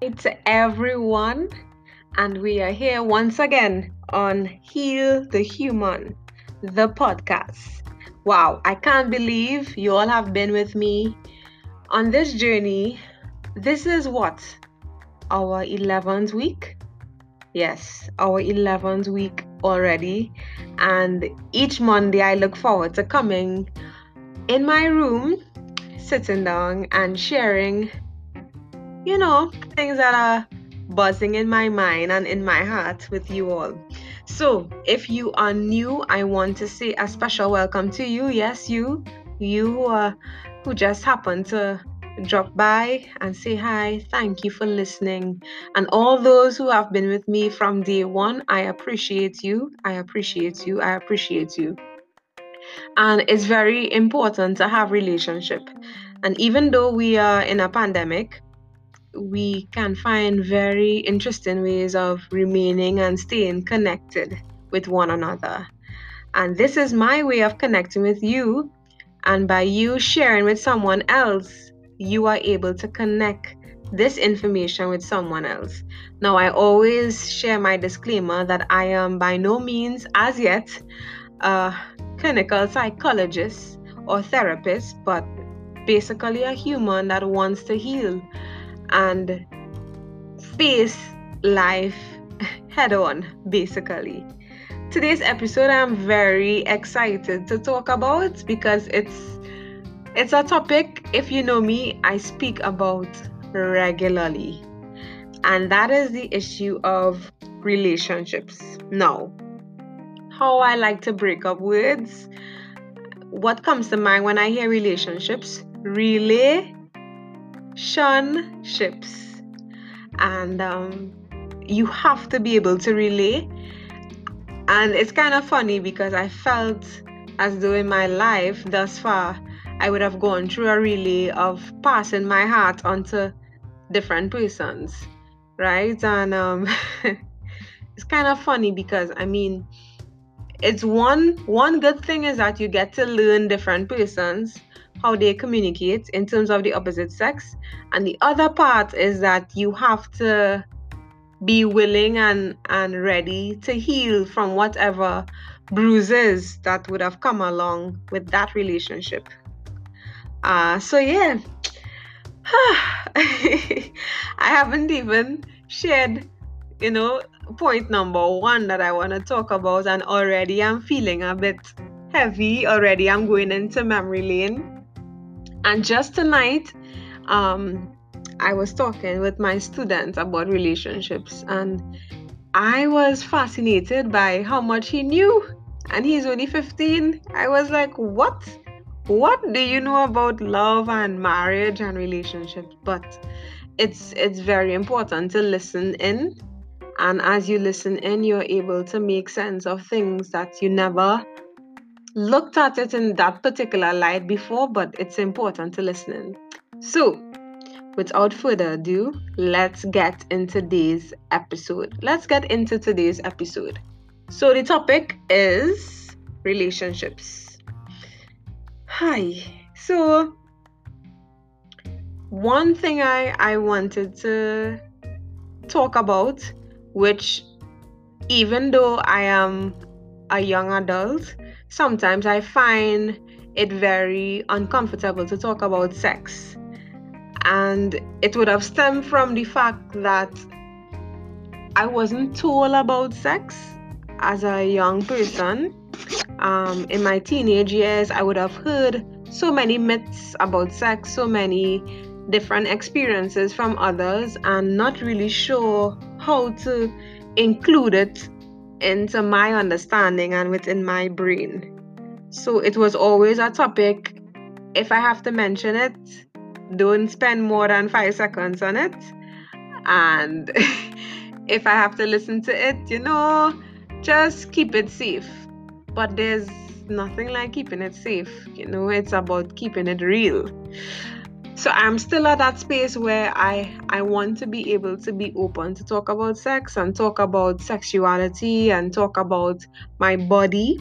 to everyone, and we are here once again on Heal the Human, the podcast. Wow, I can't believe you all have been with me on this journey. This is what? Our 11th week? Yes, our 11th week already. And each Monday, I look forward to coming in my room, sitting down, and sharing you know, things that are buzzing in my mind and in my heart with you all. So, if you are new, I want to say a special welcome to you. Yes, you, you uh, who just happened to drop by and say hi. Thank you for listening. And all those who have been with me from day one, I appreciate you. I appreciate you. I appreciate you. And it's very important to have relationship. And even though we are in a pandemic, we can find very interesting ways of remaining and staying connected with one another. And this is my way of connecting with you. And by you sharing with someone else, you are able to connect this information with someone else. Now, I always share my disclaimer that I am by no means, as yet, a clinical psychologist or therapist, but basically a human that wants to heal and face life head on, basically. Today's episode I'm very excited to talk about because it's it's a topic if you know me I speak about regularly. And that is the issue of relationships. Now, how I like to break up words. What comes to mind when I hear relationships? Relay ships. And um, you have to be able to relay. And it's kind of funny because i felt as though in my life thus far i would have gone through a relay of passing my heart onto different persons right? And um, it's kind of funny because i mean it's one one good thing is that you get to learn different persons how they communicate in terms of the opposite sex. And the other part is that you have to be willing and, and ready to heal from whatever bruises that would have come along with that relationship. Uh, so, yeah, I haven't even shared, you know, point number one that I want to talk about, and already I'm feeling a bit heavy. Already I'm going into memory lane and just tonight, um, I was talking with my students about relationships, and I was fascinated by how much he knew. And he's only 15. I was like, what? What do you know about love and marriage and relationships? But it's it's very important to listen in. And as you listen in, you're able to make sense of things that you never looked at it in that particular light before, but it's important to listen. So, without further ado, let's get into today's episode. Let's get into today's episode. So, the topic is relationships. Hi. So, one thing I, I wanted to talk about, which even though I am a young adult, sometimes I find it very uncomfortable to talk about sex. And it would have stemmed from the fact that I wasn't told about sex as a young person. Um, in my teenage years, I would have heard so many myths about sex, so many different experiences from others, and not really sure how to include it into my understanding and within my brain. So it was always a topic. If I have to mention it, don't spend more than five seconds on it. And if I have to listen to it, you know, just keep it safe. But there's nothing like keeping it safe. You know, it's about keeping it real so i'm still at that space where i i want to be able to be open to talk about sex and talk about sexuality and talk about my body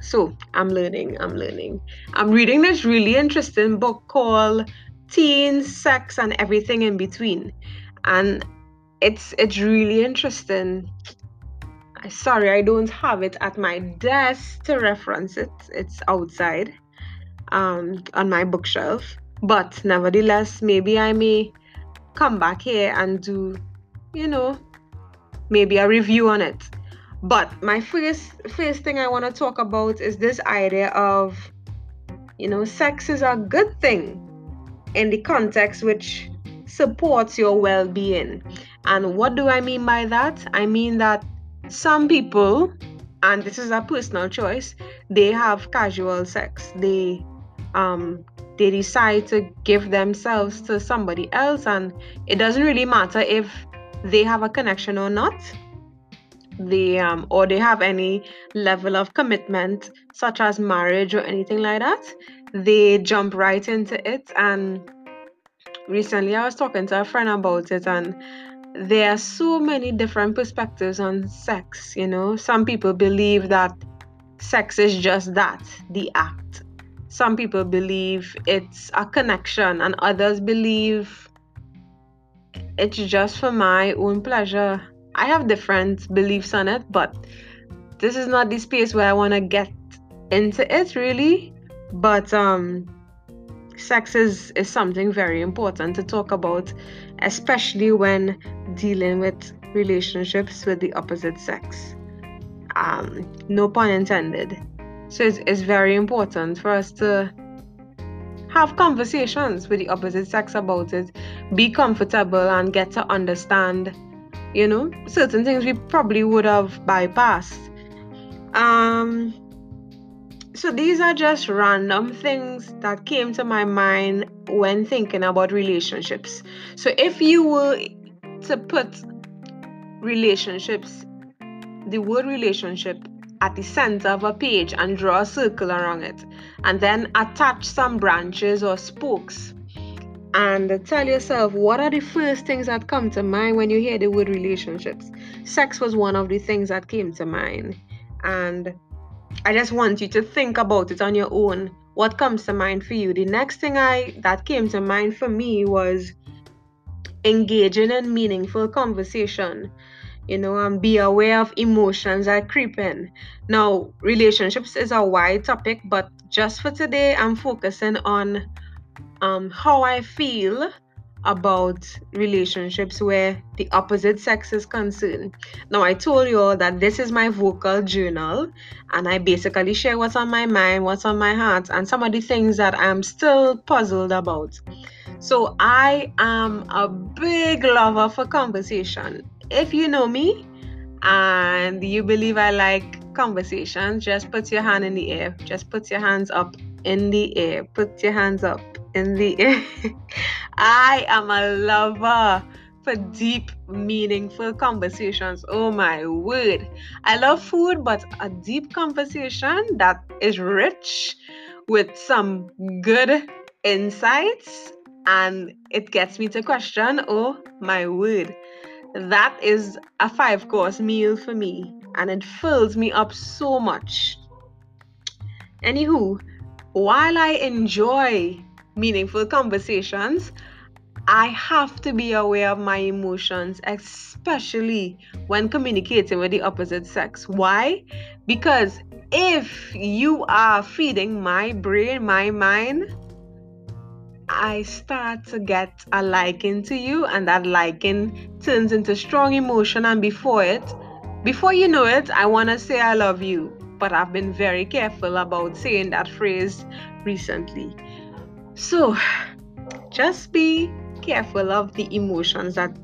so i'm learning i'm learning i'm reading this really interesting book called teens sex and everything in between and it's it's really interesting. Sorry, I don't have it at my desk to reference it. It's outside um, on my bookshelf. But nevertheless, maybe I may come back here and do, you know, maybe a review on it. But my first first thing I want to talk about is this idea of, you know, sex is a good thing in the context which supports your well-being. And what do I mean by that? I mean that some people, and this is a personal choice, they have casual sex. They um they decide to give themselves to somebody else and it doesn't really matter if they have a connection or not. They um or they have any level of commitment such as marriage or anything like that they jump right into it. And recently i was talking to a friend about it and there are so many different perspectives on sex you know? Some people believe that sex is just that the act some people believe it's a connection and others believe it's just for my own pleasure I have different beliefs on it, but this is not the space where I want to get into it really. But um, sex is, is something very important to talk about, especially when dealing with relationships with the opposite sex. Um, no pun intended. So it's, it's very important for us to have conversations with the opposite sex about it, be comfortable, and get to understand you know certain things we probably would have bypassed. Um so these are just random things that came to my mind when thinking about relationships. So if you were to put relationships the word relationship at the center of a page and draw a circle around it and then attach some branches or spokes and tell yourself what are the first things that come to mind when you hear the word relationships. Sex was one of the things that came to mind. And I just want you to think about it on your own. What comes to mind for you? The next thing I that came to mind for me was engaging in meaningful conversation. You know, and be aware of emotions that creep in. Now, relationships is a wide topic, but just for today, I'm focusing on um, how I feel about relationships where the opposite sex is concerned. Now, I told you all that this is my vocal journal, and I basically share what's on my mind, what's on my heart, and some of the things that I'm still puzzled about. So, I am a big lover for conversation. If you know me and you believe I like conversations, just put your hand in the air. Just put your hands up in the air. Put your hands up in the air. I am a lover for deep, meaningful conversations. Oh my word. I love food, but a deep conversation that is rich with some good insights and it gets me to question oh my word. That is a five course meal for me and it fills me up so much. Anywho, while I enjoy meaningful conversations, I have to be aware of my emotions, especially when communicating with the opposite sex. Why? Because if you are feeding my brain, my mind, I start to get a liking to you, and that liking turns into strong emotion. And before it, before you know it, I want to say I love you. But I've been very careful about saying that phrase recently. So just be careful of the emotions that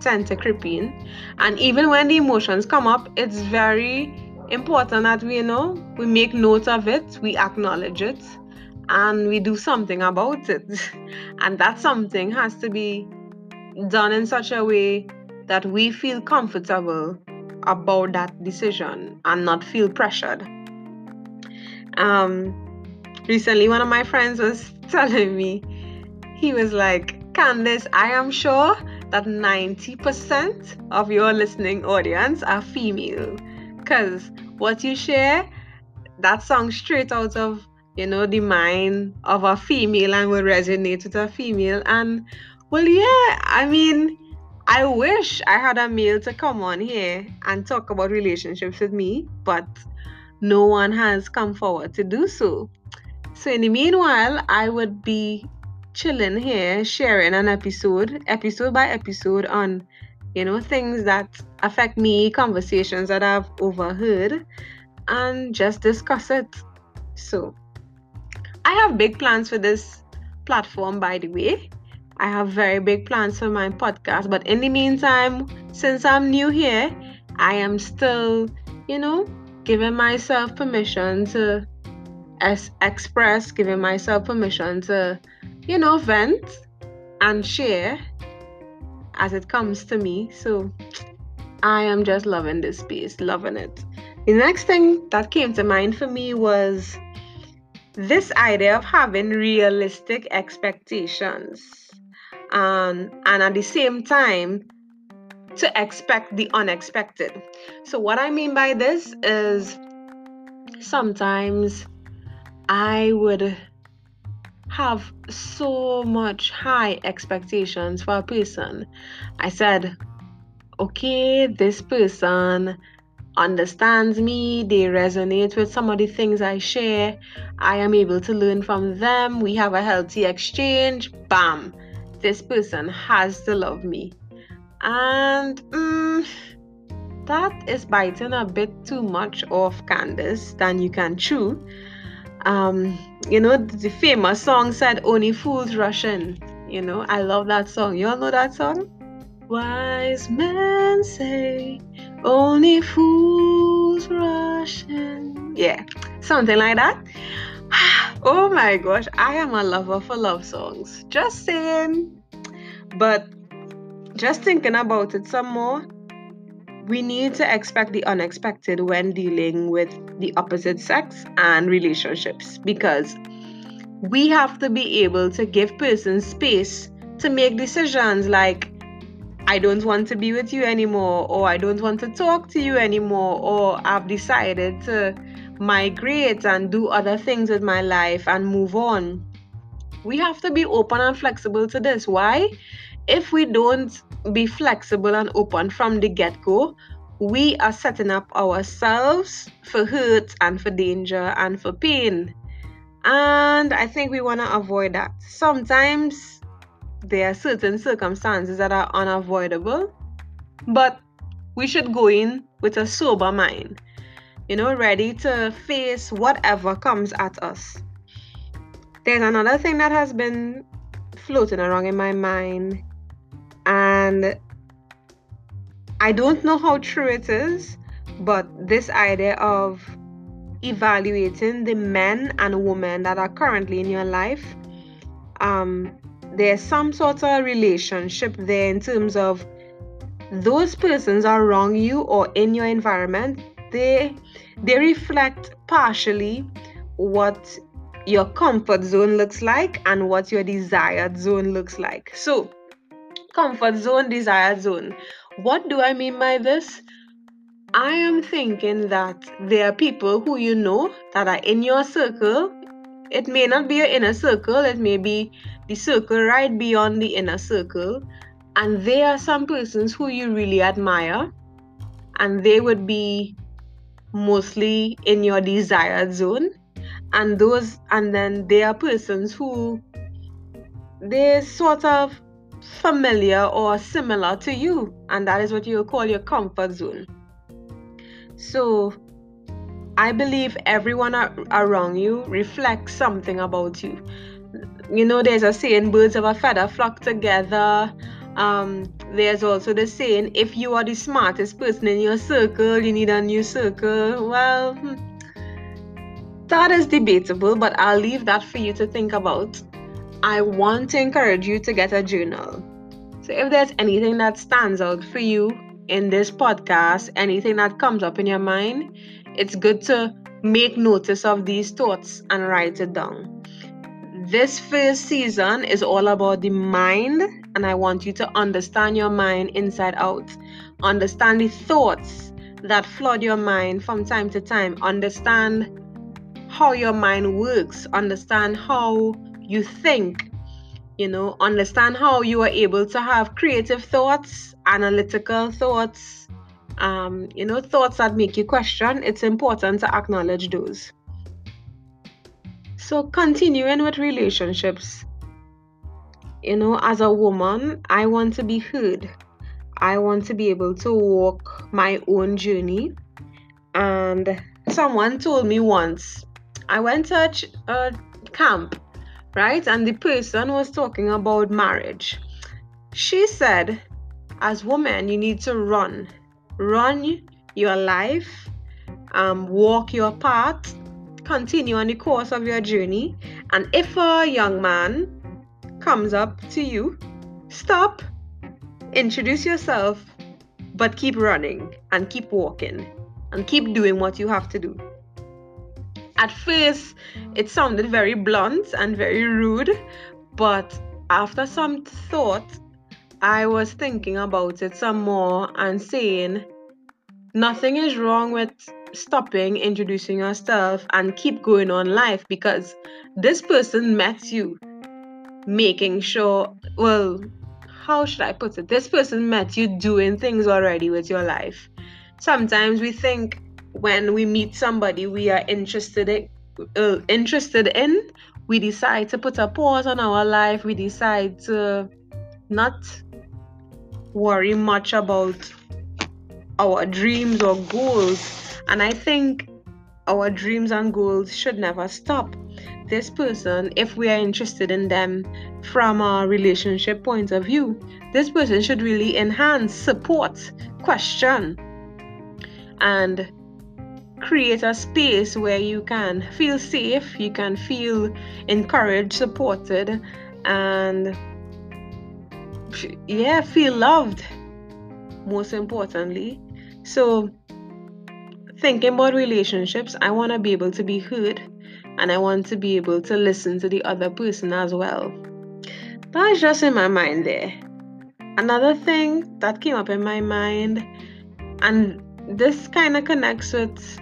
tend to creep in. And even when the emotions come up, it's very important that we you know we make note of it, we acknowledge it, and we do something about it. and that something has to be done in such a way that we feel comfortable about that decision and not feel pressured. Um, recently, one of my friends was telling me, he was like, Candice, I am sure that 90% of your listening audience are female. Because what you share, that song straight out of, you know, the mind of a female and will resonate with a female. And well, yeah, I mean, I wish I had a male to come on here and talk about relationships with me, but no one has come forward to do so. So, in the meanwhile, I would be chilling here, sharing an episode, episode by episode, on you know things that affect me, conversations that I've overheard, and just discuss it. So, I have big plans for this platform, by the way. I have very big plans for my podcast, but in the meantime, since I'm new here, I am still, you know, giving myself permission to as express, giving myself permission to, you know, vent and share as it comes to me. So I am just loving this space, loving it. The next thing that came to mind for me was this idea of having realistic expectations um, and at the same time to expect the unexpected. So, what I mean by this is sometimes I would have so much high expectations for a person. I said, okay, this person understands me, they resonate with some of the things I share. I am able to learn from them. We have a healthy exchange. Bam, this person has to love me. And mm, that is biting a bit too much off Candace than you can chew. Um, you know, the famous song said, Only fools rush in. You know, I love that song. You all know that song? Wise men say, Only fools rush in. Yeah, something like that. Oh my gosh, I am a lover for love songs. Just saying. But just thinking about it some more, we need to expect the unexpected when dealing with the opposite sex and relationships because we have to be able to give persons space to make decisions like I don't want to be with you anymore, or I don't want to talk to you anymore, or I've decided to migrate and do other things with my life and move on. We have to be open and flexible to this. Why? If we don't be flexible and open from the get go, we are setting up ourselves for hurt and for danger and for pain. And I think we want to avoid that. Sometimes there are certain circumstances that are unavoidable, but we should go in with a sober mind, you know, ready to face whatever comes at us. There's another thing that has been floating around in my mind and I don't know how true it is, but this idea of evaluating the men and women that are currently in your life, um, there's some sort of relationship there in terms of those persons are around you or in your environment. They they reflect partially what your comfort zone looks like and what your desired zone looks like. So comfort zone, desired zone. What do I mean by this? I am thinking that there are people who you know that are in your circle. It may not be your inner circle, it may be the circle right beyond the inner circle. And there are some persons who you really admire, and they would be mostly in your desired zone. And those, and then there are persons who they're sort of familiar or similar to you, and that is what you call your comfort zone. So, I believe everyone around you reflects something about you. You know, there's a saying, birds of a feather flock together. Um, there's also the saying, if you are the smartest person in your circle, you need a new circle. Well, hmm, that is debatable, but I'll leave that for you to think about. I want to encourage you to get a journal. So, if there's anything that stands out for you in this podcast, anything that comes up in your mind, it's good to make notice of these thoughts and write it down. This first season is all about the mind, and I want you to understand your mind inside out. Understand the thoughts that flood your mind from time to time. Understand how your mind works. Understand how you think you know, understand how you are able to have creative thoughts, analytical thoughts, um, you know, thoughts that make you question, it's important to acknowledge those. So, continuing with relationships, you know, as a woman, I want to be heard. I want to be able to walk my own journey. And someone told me once, I went to a camp right? And the person was talking about marriage. She said, as women, you need to run, run your life, um, walk your path, continue on the course of your journey. And if a young man comes up to you, stop, introduce yourself, but keep running and keep walking and keep doing what you have to do. At first, it sounded very blunt and very rude, but after some thought, I was thinking about it some more and saying, nothing is wrong with stopping, introducing yourself, and keep going on life because this person met you making sure, well, how should I put it? This person met you doing things already with your life. Sometimes we think when we meet somebody we are interested in, uh, interested in, we decide to put a pause on our life. We decide to not worry much about our dreams or goals. And I think our dreams and goals should never stop. This person, if we are interested in them from a relationship point of view, this person should really enhance, support, question, and create a space where you can feel safe, you can feel encouraged, supported, and yeah, feel loved. Most importantly. So, thinking about relationships, I want to be able to be heard and I want to be able to listen to the other person as well. That's just in my mind there. Another thing that came up in my mind, and this kind of connects with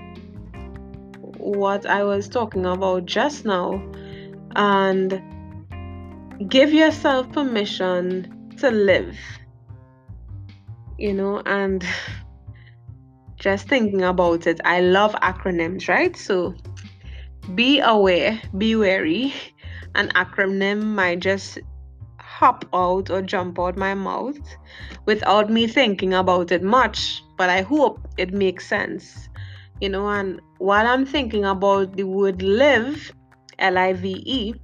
what I was talking about just now and give yourself permission to live. You know, and just thinking about it, I love acronyms, right? So be aware, be wary. An acronym might just hop out or jump out my mouth without me thinking about it much, but I hope it makes sense you know and while i'm thinking about the word live l-i-v-e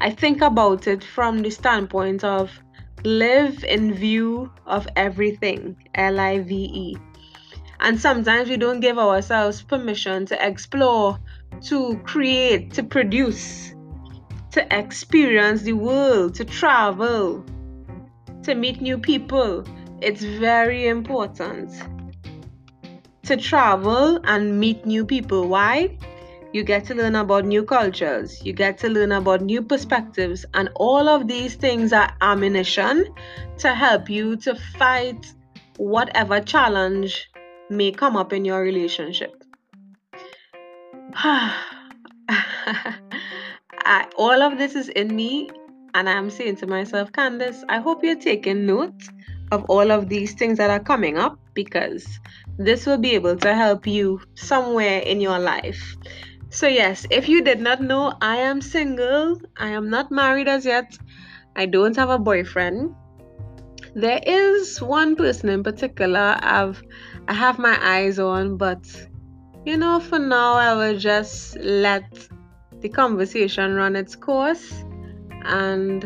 i think about it from the standpoint of live in view of everything l-i-v-e and sometimes we don't give ourselves permission to explore to create to produce to experience the world to travel to meet new people it's very important to travel and meet new people. Why? You get to learn about new cultures, you get to learn about new perspectives, and all of these things are ammunition to help you to fight whatever challenge may come up in your relationship. I, all of this is in me, and I'm saying to myself, Candace, I hope you're taking note of all of these things that are coming up because this will be able to help you somewhere in your life. So, yes, if you did not know, I am single. I am not married as yet. I don't have a boyfriend. There is one person in particular I've I have my eyes on, but you know, for now I will just let the conversation run its course and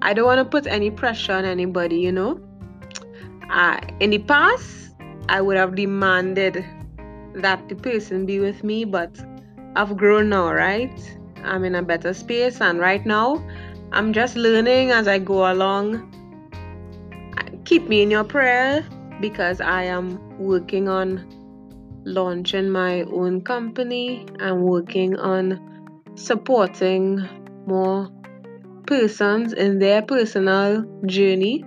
I don't want to put any pressure on anybody, you know. Uh, in the past, I would have demanded that the person be with me, but I've grown now, right? I'm in a better space, and right now, I'm just learning as I go along. Keep me in your prayer because I am working on launching my own company. I'm working on supporting more persons in their personal journey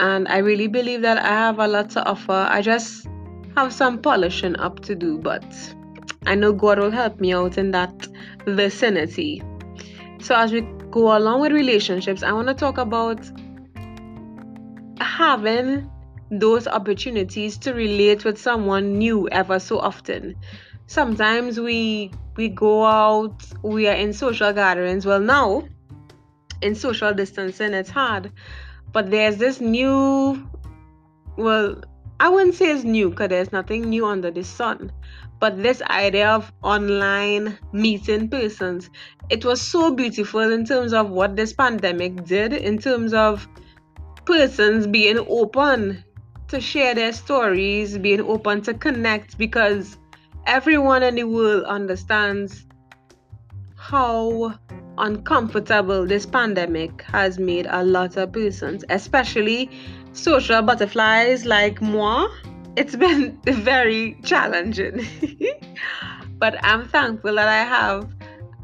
and I really believe that I have a lot to offer. I just have some polishing up to do, but I know God will help me out in that vicinity. So, as we go along with relationships, I want to talk about having those opportunities to relate with someone new ever so often. Sometimes we we go out, we are in social gatherings. Well, now in social distancing, it's hard, but there's this new, well, I wouldn't say it's new because there's nothing new under the sun. But this idea of online meeting persons, it was so beautiful in terms of what this pandemic did, in terms of persons being open to share their stories, being open to connect because everyone in the world understands how uncomfortable this pandemic has made a lot of persons, especially social butterflies like moi. It's been very challenging. but I'm thankful that I have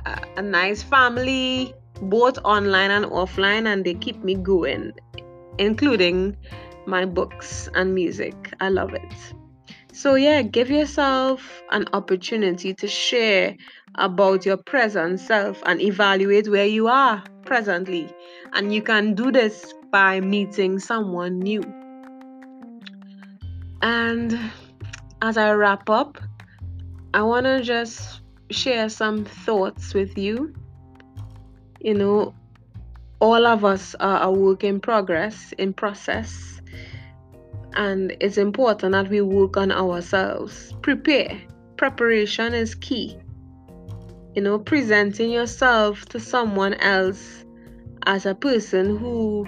a, a nice family, both online and offline, and they keep me going, including my books and music. I love it. So, yeah, give yourself an opportunity to share about your present self and evaluate where you are presently. And you can do this by meeting someone new. And as I wrap up, I want to just share some thoughts with you. You know, all of us are a work in progress, in process and it's important that we work on ourselves. Prepare. Preparation is key. You know, presenting yourself to someone else as a person who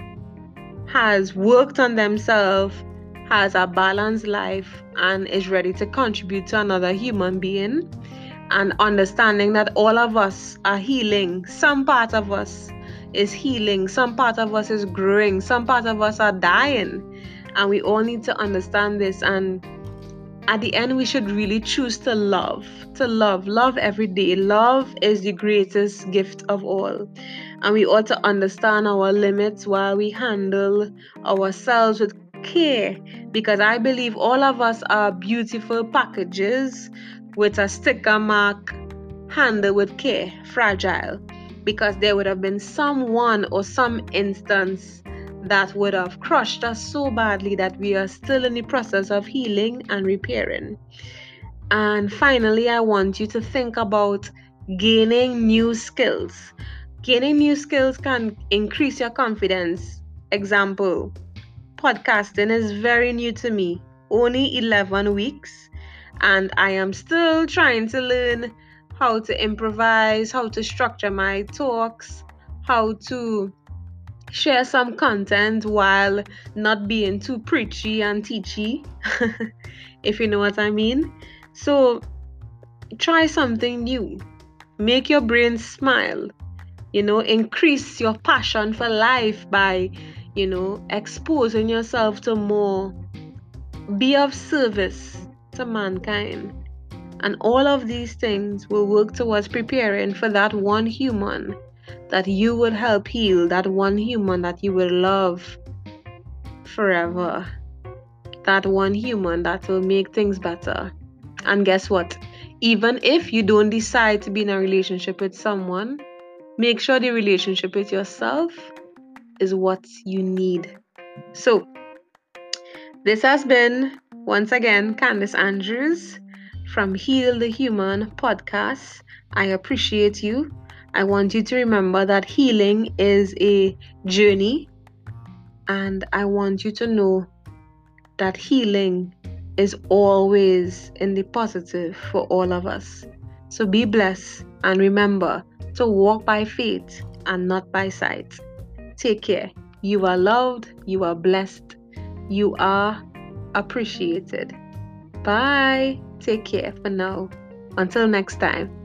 has worked on themselves, has a balanced life, and is ready to contribute to another human being. And understanding that all of us are healing. Some part of us is healing, some part of us is growing, some part of us are dying and we all need to understand this and at the end we should really choose to love to love love every day. Love is the greatest gift of all. And we ought to understand our limits while we handle ourselves with care because i believe all of us are beautiful packages with a sticker mark handle with care fragile because there would have been someone or some instance that would have crushed us so badly that we are still in the process of healing and repairing. And finally, I want you to think about gaining new skills. Gaining new skills can increase your confidence. Example podcasting is very new to me, only 11 weeks, and I am still trying to learn how to improvise, how to structure my talks, how to share some content while not being too preachy and teachy, if you know what I mean. So, try something new. Make your brain smile. You know, increase your passion for life by, you know, exposing yourself to more. Be of service to mankind. And all of these things will work towards preparing for that one human that you would help heal that one human that you will love forever. That one human that will make things better. And guess what? Even if you don't decide to be in a relationship with someone, make sure the relationship with yourself is what you need. So, this has been once again Candice Andrews from Heal the Human podcast. I appreciate you. I want you to remember that healing is a journey, and I want you to know that healing is always in the positive for all of us. So be blessed and remember to walk by faith and not by sight. Take care. You are loved, you are blessed, you are appreciated. Bye. Take care for now. Until next time.